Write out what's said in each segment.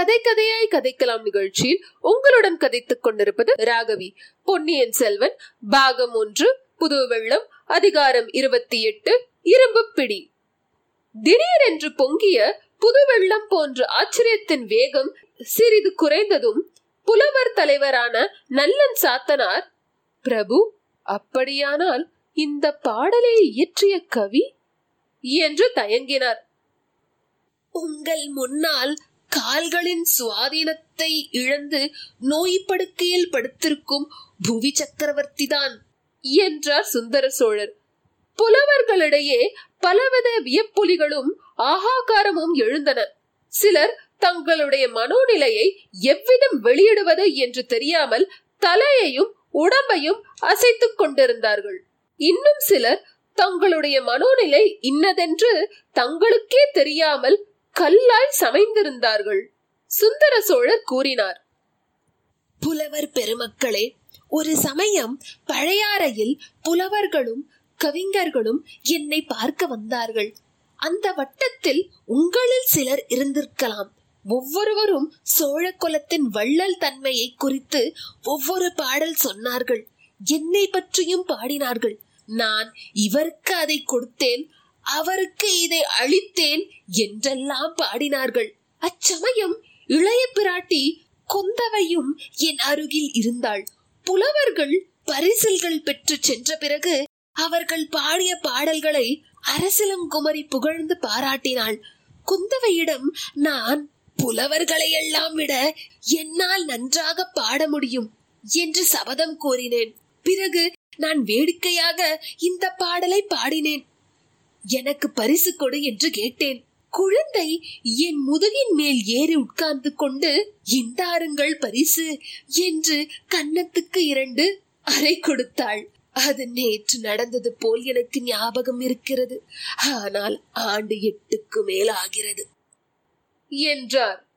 கதை கதையாய் கதைக்கலாம் நிகழ்ச்சியில் உங்களுடன் கதைத்துக் கொண்டிருப்பது ராகவி. பொன்னியின் செல்வன் பாகம் ஒன்று புது வெள்ளம் அதிகாரம் இருபத்தி எட்டு இரும்பு பிடி. திடீரென்று பொங்கிய புது வெள்ளம் போன்ற ஆச்சரியத்தின் வேகம் சிறிது குறைந்ததும் புலவர் தலைவரான நல்லன் சாத்தனார் பிரபு அப்படியானால் இந்த பாடலை இயற்றிய கவி? என்று தயங்கினார். உங்கள் முன்னால் கால்களின் சுவாதீனத்தை இழந்து நோய் படுக்கையில் படுத்திருக்கும் புவி சக்கரவர்த்தி தான் என்றார் சுந்தர சோழர். புலவர்களிடையே பலவித வியப்புலிகளும் ஆகாகாரமும் எழுந்தன. சிலர் தங்களுடைய மனோநிலையை எவ்விதம் வெளியிடுவது என்று தெரியாமல் தலையையும் உடம்பையும் அசைத்துக் கொண்டிருந்தார்கள். இன்னும் சிலர் தங்களுடைய மனோநிலை இன்னதென்று தங்களுக்கே தெரியாமல் கல்லாய் சமைந்திருந்தார்கள். சுந்தர சோழர் கூறினார் புலவர் பெருமக்களே ஒரு சமயம் பழையாறையில் புலவர்களும் கவிஞர்களும் என்னை பார்க்க வந்தார்கள். அந்த வட்டத்தில் உங்களில் சிலர் இருந்திருக்கலாம். ஒவ்வொருவரும் சோழ குலத்தின் வள்ளல் தன்மையை குறித்து ஒவ்வொரு பாடல் சொன்னார்கள். என்னை பற்றியும் பாடினார்கள். நான் இவருக்கு அதை கொடுத்தேன். அவருக்கு இதை அளித்தேன் என்றெல்லாம் பாடினார்கள். அச்சமயம் இளைய பிராட்டி கொந்தவையும் என் அருகில் இருந்தாள். புலவர்கள் பரிசில்கள் பெற்று சென்ற பிறகு அவர்கள் பாடிய பாடல்களை அரசிலங்குமரி புகழ்ந்து பாராட்டினாள். குந்தவையிடம் நான் புலவர்களை எல்லாம் விட என்னால் நன்றாக பாட முடியும் என்று சபதம் கூறினேன். பிறகு நான் வேடிக்கையாக இந்த பாடலை பாடினேன். எனக்கு பரிசு கொடு என்று கேட்டேன். குழந்தை என் முதுகின் மேல் ஏறி உட்கார்ந்து கொண்டு இந்தாருங்கள் பரிசு என்று கன்னத்துக்கு இரண்டு அறை கொடுத்தாள். அது நேற்று நடந்தது போல் எனக்கு ஞாபகம் இருக்கிறது. ஆனால் ஆண்டு எட்டுக்கு மேல் ஆகிறது. என்றார்.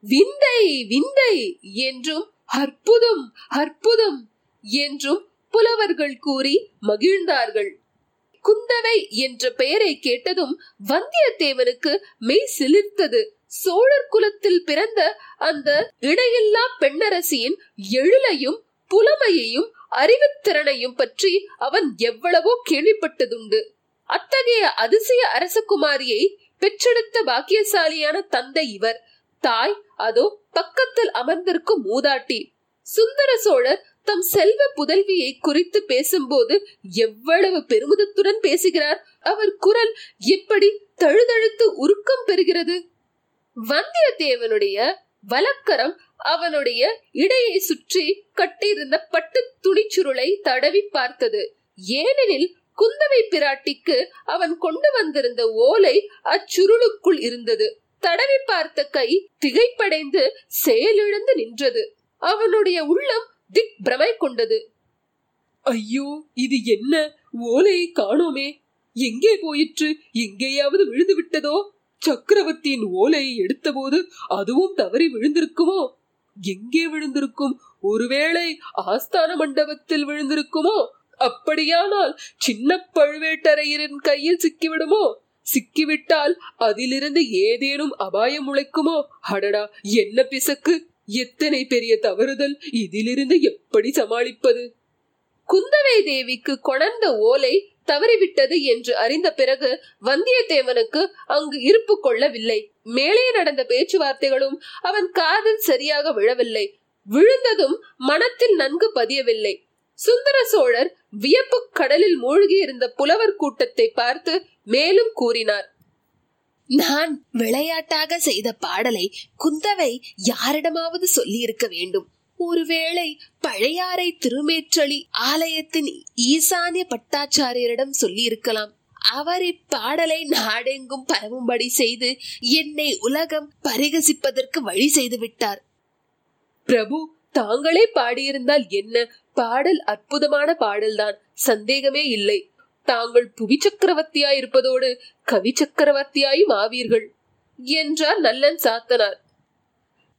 விந்தை விந்தை என்றும் அற்புதம் அற்புதம் என்றும் புலவர்கள் கூறி மகிழ்ந்தார்கள். குந்தவை என்ற பெயரை கேட்டதும் வந்தியத்தேவனுக்கு மெய் சிலிர்த்தது. சோழர் குலத்தில் பிறந்த அந்த இடையில்லா பெண்ணரசியின் எழிலையும் புலமையையும் அறிவுத்திறனையும் பற்றி அவன் எவ்வளவோ கேள்விப்பட்டதுண்டு. அத்தகைய அதிசய அரசகுமாரியை பெற்றெடுத்த பாக்கியசாலியான தந்தை இவர். தாய் அதோ பக்கத்தில் அமர்ந்திருக்கும் மூதாட்டி. சுந்தர சோழர் தம் செல்வ புதல்வியை குறித்து பேசும்போது எவ்வளவு பெருமிதத்துடன் பேசுகிறார். அவர் குரல் எப்படி தழுதழுத்து உருக்கம் பெறுகிறது. வந்தியத்தேவனுடைய வலக்கரம் அவனுடைய இடையை சுற்றி கட்டியிருந்த பட்டு துணிச்சுருளை தடவி பார்த்தது. ஏனெனில் குந்தவை பிராட்டிக்கு அவன் கொண்டு வந்திருந்த ஓலை அச்சுருளுக்குள் இருந்தது. தடவி பார்த்த கை திகைப்படைந்து செயலிழந்து நின்றது. அவனுடைய உள்ளம் திக் பிரமை கொண்டது. ஐயோ இது என்ன? ஓலையை காணோமே. எங்கே போயிற்று? எங்கேயாவது விழுந்து விட்டதோ? சக்கரவர்த்தியின் ஓலையை எடுத்தபோது அதுவும் தவறி விழுந்திருக்குமோ? எங்கே விழுந்திருக்கும்? ஒருவேளை ஆஸ்தான மண்டபத்தில் விழுந்திருக்குமோ? அப்படியானால் சின்ன பழுவேட்டரையரின் கையில் சிக்கிவிடுமோ? சிக்கிவிட்டால் அதிலிருந்து ஏதேனும் அபாயம் முளைக்குமோ? அடடா என்ன பிசக்கு? எத்தனை பெரிய தவறுதல் இதிலிருந்து எப்படி சமாளிப்பது? குந்தவை தேவிக்கு கொணர்ந்த ஓலை தவறிவிட்டது என்று அறிந்த பிறகு வந்தியத்தேவனுக்கு அங்கு இருப்பு கொள்ளவில்லை. மேலே நடந்த பேச்சுவார்த்தைகளும் அவன் காதில் சரியாக விழவில்லை. விழுந்ததும் மனத்தில் நன்கு பதியவில்லை. சுந்தர சோழர் வியப்பு கடலில் மூழ்கி இருந்த புலவர் கூட்டத்தை பார்த்து மேலும் கூறினார். நான் விளையாட்டாக செய்த பாடலை குந்தவை யாரிடமாவது சொல்லியிருக்க வேண்டும். ஒருவேளை பழையாறை திருமேற்றளி ஆலயத்தின் ஈசானிய பட்டாச்சாரியரிடம் சொல்லியிருக்கலாம். அவர் இப்பாடலை நாடெங்கும் பரவும்படி செய்து என்னை உலகம் பரிகசிப்பதற்கு வழி செய்து விட்டார். பிரபு தாங்களே பாடியிருந்தால் என்ன? பாடல் அற்புதமான பாடல்தான். சந்தேகமே இல்லை. தாங்கள் புவி சக்கரவர்த்தியாய் இருப்பதோடு கவி சக்கரவர்த்தியாயும் ஆவீர்கள் என்றார் நல்லன் சாத்தனார்.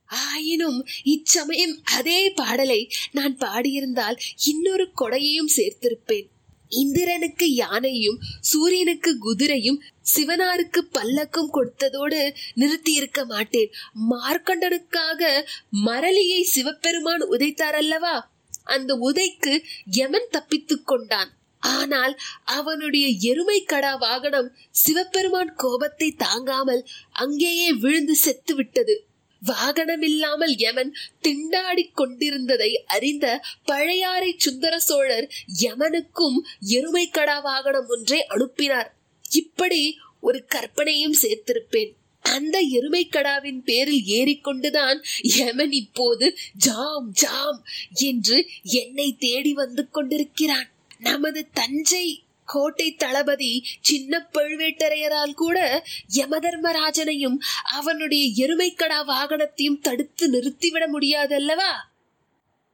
ஆயினும் இச்சமயம் அதே பாடலை நான் பாடியிருந்தால் இன்னொரு கொடையையும் சேர்த்திருப்பேன். இந்திரனுக்கு யானையும் சூரியனுக்கு குதிரையும் சிவனாருக்கு பல்லக்கும் கொடுத்ததோடு நிறுத்தி இருக்க மாட்டேன். மார்க்கண்டனுக்காக மரளியை சிவபெருமான் உதைத்தார் அல்லவா? அந்த உதைக்கு யமன் தப்பித்துக் கொண்டான். ஆனால் அவனுடைய எருமை கடா வாகனம் சிவபெருமான் கோபத்தை தாங்காமல் அங்கேயே விழுந்து செத்து விட்டது வாகனம் இல்லாமல் யமன் திண்டாடிக் கொண்டிருந்ததை அறிந்த பழையாறை சுந்தர சோழர் யமனுக்கும் எருமை கடா வாகனம் ஒன்றை அனுப்பினார். இப்படி ஒரு கற்பனையும் சேர்த்திருப்பேன். அந்த எருமை கடாவின் பேரில் ஏறிக்கொண்டுதான் யமன் இப்போது ஜாம் ஜாம் என்று என்னை தேடி வந்து கொண்டிருக்கிறான். நமது தஞ்சை கோட்டை தளபதி சின்ன பழுவேட்டரையரால் கூட யமதர்மராஜனையும் அவனுடைய எருமைக்கடா வாகனத்தையும் தடுத்து நிறுத்திவிட முடியாதல்லவா?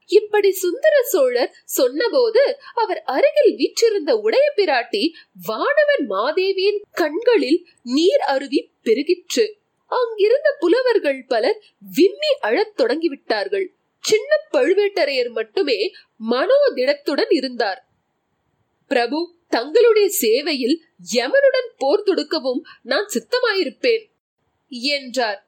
இப்படி சுந்தர சோழர் சொன்னபோது அவர் அருகில் வீற்றிருந்த உடைய பிராட்டி வானவன் மாதேவியின் கண்களில் நீர் அருவி பெருகிற்று. அங்கிருந்த புலவர்கள் பலர் விம்மி அழத் தொடங்கிவிட்டார்கள். சின்ன பழுவேட்டரையர் மட்டுமே மனோதிடத்துடன் இருந்தார். பிரபு தங்களுடைய சேவையில் யமனுடன் போர் தொடுக்கவும் நான் சித்தமாயிருப்பேன் என்றார்.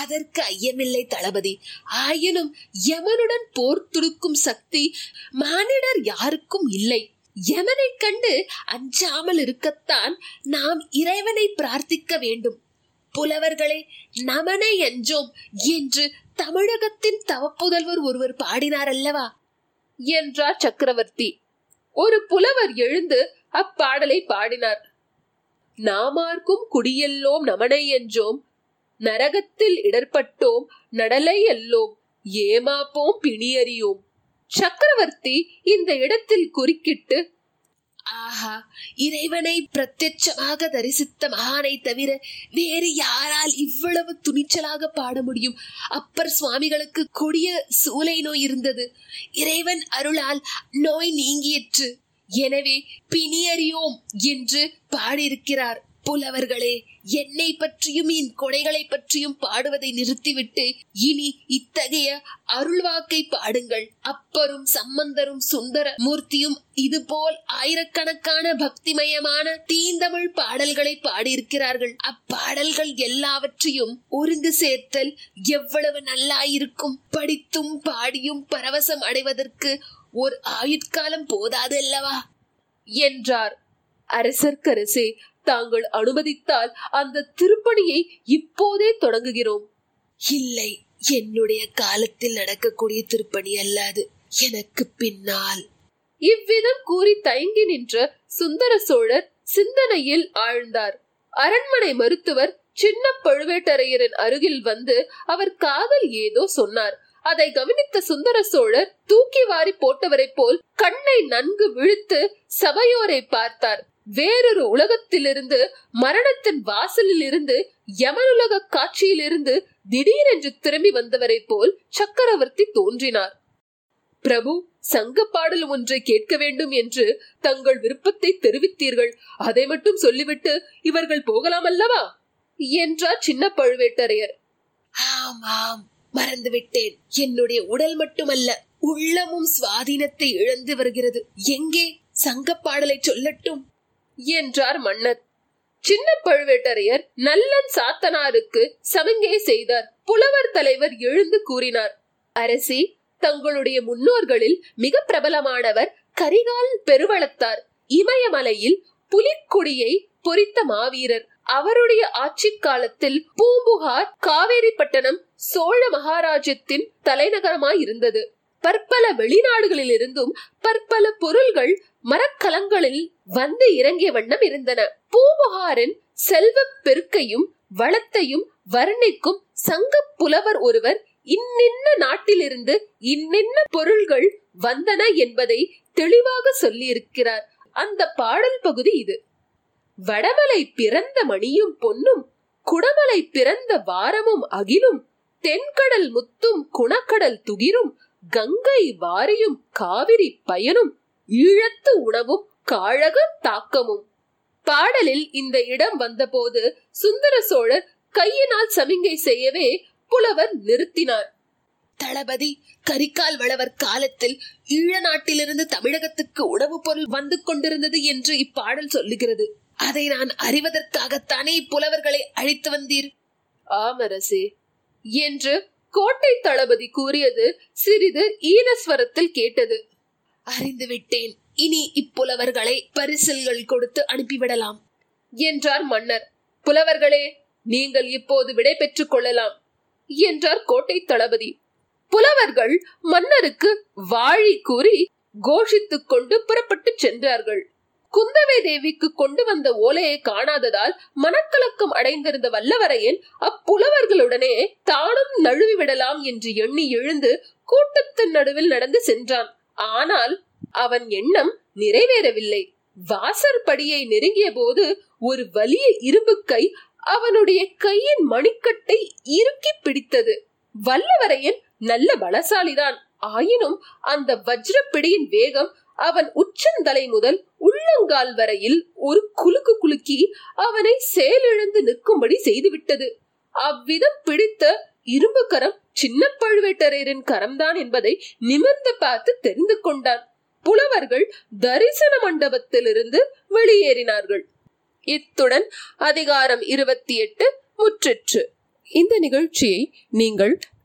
அதற்கு ஐயமில்லை தளபதி. ஆயினும் யமனுடன் போர் துடுக்கும் சக்தி மானிடர் யாருக்கும் இல்லை. யமனை கண்டு அஞ்சாமல் இருக்கத்தான் நாம் இறைவனை பிரார்த்திக்க வேண்டும். புலவர்களே நமனை அஞ்சோம் என்று தமிழகத்தின் தவப்புதல்வர் ஒருவர் பாடினார் அல்லவா? என்றார் சக்கரவர்த்தி. ஒரு புலவர் எழுந்து அப்பாடலை பாடினார். நாமார்க்கும் குடியெல்லோம் நமனை என்றோம். நரகத்தில் இடர்பட்டோம் நடலை எல்லோம் ஏமாப்போம் பிணியறியோம். சக்கரவர்த்தி இந்த இடத்தில் குறுக்கிட்டு ஆஹா இறைவனை பிரத்யட்சமாக தரிசித்த மகானை தவிர வேறு யாரால் இவ்வளவு துணிச்சலாக பாட முடியும்? அப்பர் சுவாமிகளுக்கு கொடிய சூலை நோய் இருந்தது. இறைவன் அருளால் நோய் நீங்கியற்று. எனவே பிணியறியோம் என்று பாடியிருக்கிறார். புலவர்களே என்னை பற்றியும் என் கொடைகளை பற்றியும் பாடுவதை நிறுத்திவிட்டு இனி இத்தகைய அருள்வாக்கை பாடுங்கள். அப்பரும் சம்பந்தரும் சுந்தர மூர்த்தியும் இதுபோல் ஆயிரக்கணக்கான பக்திமயமான தீந்தமிழ் பாடல்களை பாடியிருக்கிறார்கள். அப்பாடல்கள் எல்லாவற்றையும் ஒருங்கு சேர்த்தல் எவ்வளவு நல்லாயிருக்கும். படித்தும் பாடியும் பரவசம் அடைவதற்கு ஒரு ஆயுட்காலம் போதாது அல்லவா? என்றார். அரசர்க்கரசே தாங்கள் அனுமதித்தால் அந்த திருப்பணியை இப்போதே தொடங்குகிறோம். இல்லை என்னுடைய காலத்தில் நடக்கக்கூடிய திருப்பணி அல்லாது எனக்கு பின்னால். இவ்விதம் கூறி தயங்கி நின்ற சுந்தர சோழர் சிந்தனையில் ஆழ்ந்தார். அரண்மனை மருத்துவர் சின்ன பழுவேட்டரையரின் அருகில் வந்து அவர் காதல் ஏதோ சொன்னார். அதை கவனித்த சுந்தர சோழர் தூக்கி வாரி போட்டவரைப் போல் கண்ணை நன்கு விழுத்து சபையோரை பார்த்தார். வேறொரு உலகத்திலிருந்து மரணத்தின் வாசலில் இருந்து யமனுலக காட்சியிலிருந்து திடீரென்று திரும்பி வந்தவரைப் போல் சக்கரவர்த்தி தோன்றினார். பிரபு சங்க பாடல் ஒன்றை கேட்க வேண்டும் என்று தங்கள் விருப்பத்தை தெரிவித்தீர்கள். அதை மட்டும் சொல்லிவிட்டு இவர்கள் போகலாம் அல்லவா என்றார் சின்ன பழுவேட்டரையர். ஆம் ஆம் மறந்துவிட்டேன். என்னுடைய உடல் மட்டுமல்ல உள்ளமும் சுவாதீனத்தை இழந்து வருகிறது. எங்கே? சங்க பாடலை சொல்லட்டும். என்றார் மன்னர். சின்ன பழுவேட்டரையர் நல்லன் சாத்தனாருக்கு சமிங்கை செய்தார். புலவர் தலைவர் எழுந்து கூறினார். அரசி தங்களுடைய முன்னோர்களில் மிக பிரபலமானவர் கரிகால் பெருவளத்தார். இமயமலையில் புலிக்குடியை பொறித்த மாவீரர். அவருடைய ஆட்சி காலத்தில் பூம்புகார் காவேரிப்பட்டணம் சோழ மகாராஜ்யத்தின் தலைநகரமாய் இருந்தது பற்பல வெளிநாடுகளில் இருந்தும் பற்பல பொருள்கள் மரக்கலங்களில் வந்து இறங்கிய வண்ணம் இருந்தன. பூபுகாரின் செல்வ பெருக்கையும் வளத்தையும் வர்ணிக்கும் சங்க புலவர் ஒருவர் இன்னின்ன நாட்டிலிருந்து இன்னின்ன பொருள்கள் வந்தன என்பதை தெளிவாக சொல்லியிருக்கிறார். அந்த பாடல் பகுதி இது. வடமலை பிறந்த மணியும் பொன்னும் குடமலை பிறந்த வாரமும் அகிலும் தென்கடல் முத்தும் குணக்கடல் துகிரும் கங்கை வாரியும் காவிரி பயனும் ஈழத்து உணவும் காழக தாக்கமும். பாடலில் இந்த இடம் வந்தபோது சுந்தர சோழர் கையினால் சமிங்கை செய்யவே புலவர் நிறுத்தினார். தளபதி கரிகால் வளவர் காலத்தில் ஈழ நாட்டிலிருந்து தமிழகத்துக்கு உணவுப் பொருள் வந்து கொண்டிருந்தது என்று இப்பாடல் சொல்லுகிறது. அதை நான் அறிவதற்காகத்தானே இப்புலவர்களை அழைத்து வந்தீர்? ஆமரசே என்று கோட்டை தளபதி கூறியது சிறிது ஈனஸ்வரத்தில் கேட்டது. அறிந்து விட்டேன். இனி இப்புலவர்களை பரிசில்கள் கொடுத்து அனுப்பிவிடலாம். என்றார் மன்னர். புலவர்களே நீங்கள் இப்போது விடை பெற்றுக் கொள்ளலாம் என்றார் கோட்டை தளபதி. புலவர்கள் மன்னருக்கு வாழி கூறி கோஷித்துக் கொண்டு புறப்பட்டு சென்றார்கள். குந்தவை தேவிக்கு கொண்டு வந்த ஓலையை காணாததால் மனக்கலக்கம் அடைந்திருந்த வல்லவரையன் அப்புலவர்களுடனே தானும் நழுவி விடலாம் என்று எண்ணி எழுந்து கூட்டத்தின் நடுவில் நடந்து சென்றான். ஆனால் அவன் எண்ணம் நிறைவேறவில்லை. வாசற்படியை நெருங்கிய போது ஒரு வலிய இரும்பு கை அவனுடைய கையின் மணிக்கட்டை இறுக்கி பிடித்தது. வல்லவரையன் நல்ல பலசாலிதான். ஆயினும் அந்த வஜ்ர பிடியின் வேகம் அவன் உச்சந்தலை முதல் உள்ளங்கால் வரையில் ஒரு குலுக்கு குலுக்கி அவனை செயலிழந்து நிற்கும்படி செய்துவிட்டது. அவ்விதம் பிடித்த இரும்பு கரம் சின்ன பழுவேட்டரையரின் கரம்தான் என்பதை நிமிர்ந்து பார்த்து தெரிந்து கொண்டான். புலவர்கள் தரிசன மண்டபத்திலிருந்து வெளியேறினார்கள். இத்துடன் அதிகாரம் இருபத்தி எட்டு முற்றிற்று. இந்த நிகழ்ச்சியை நீங்கள்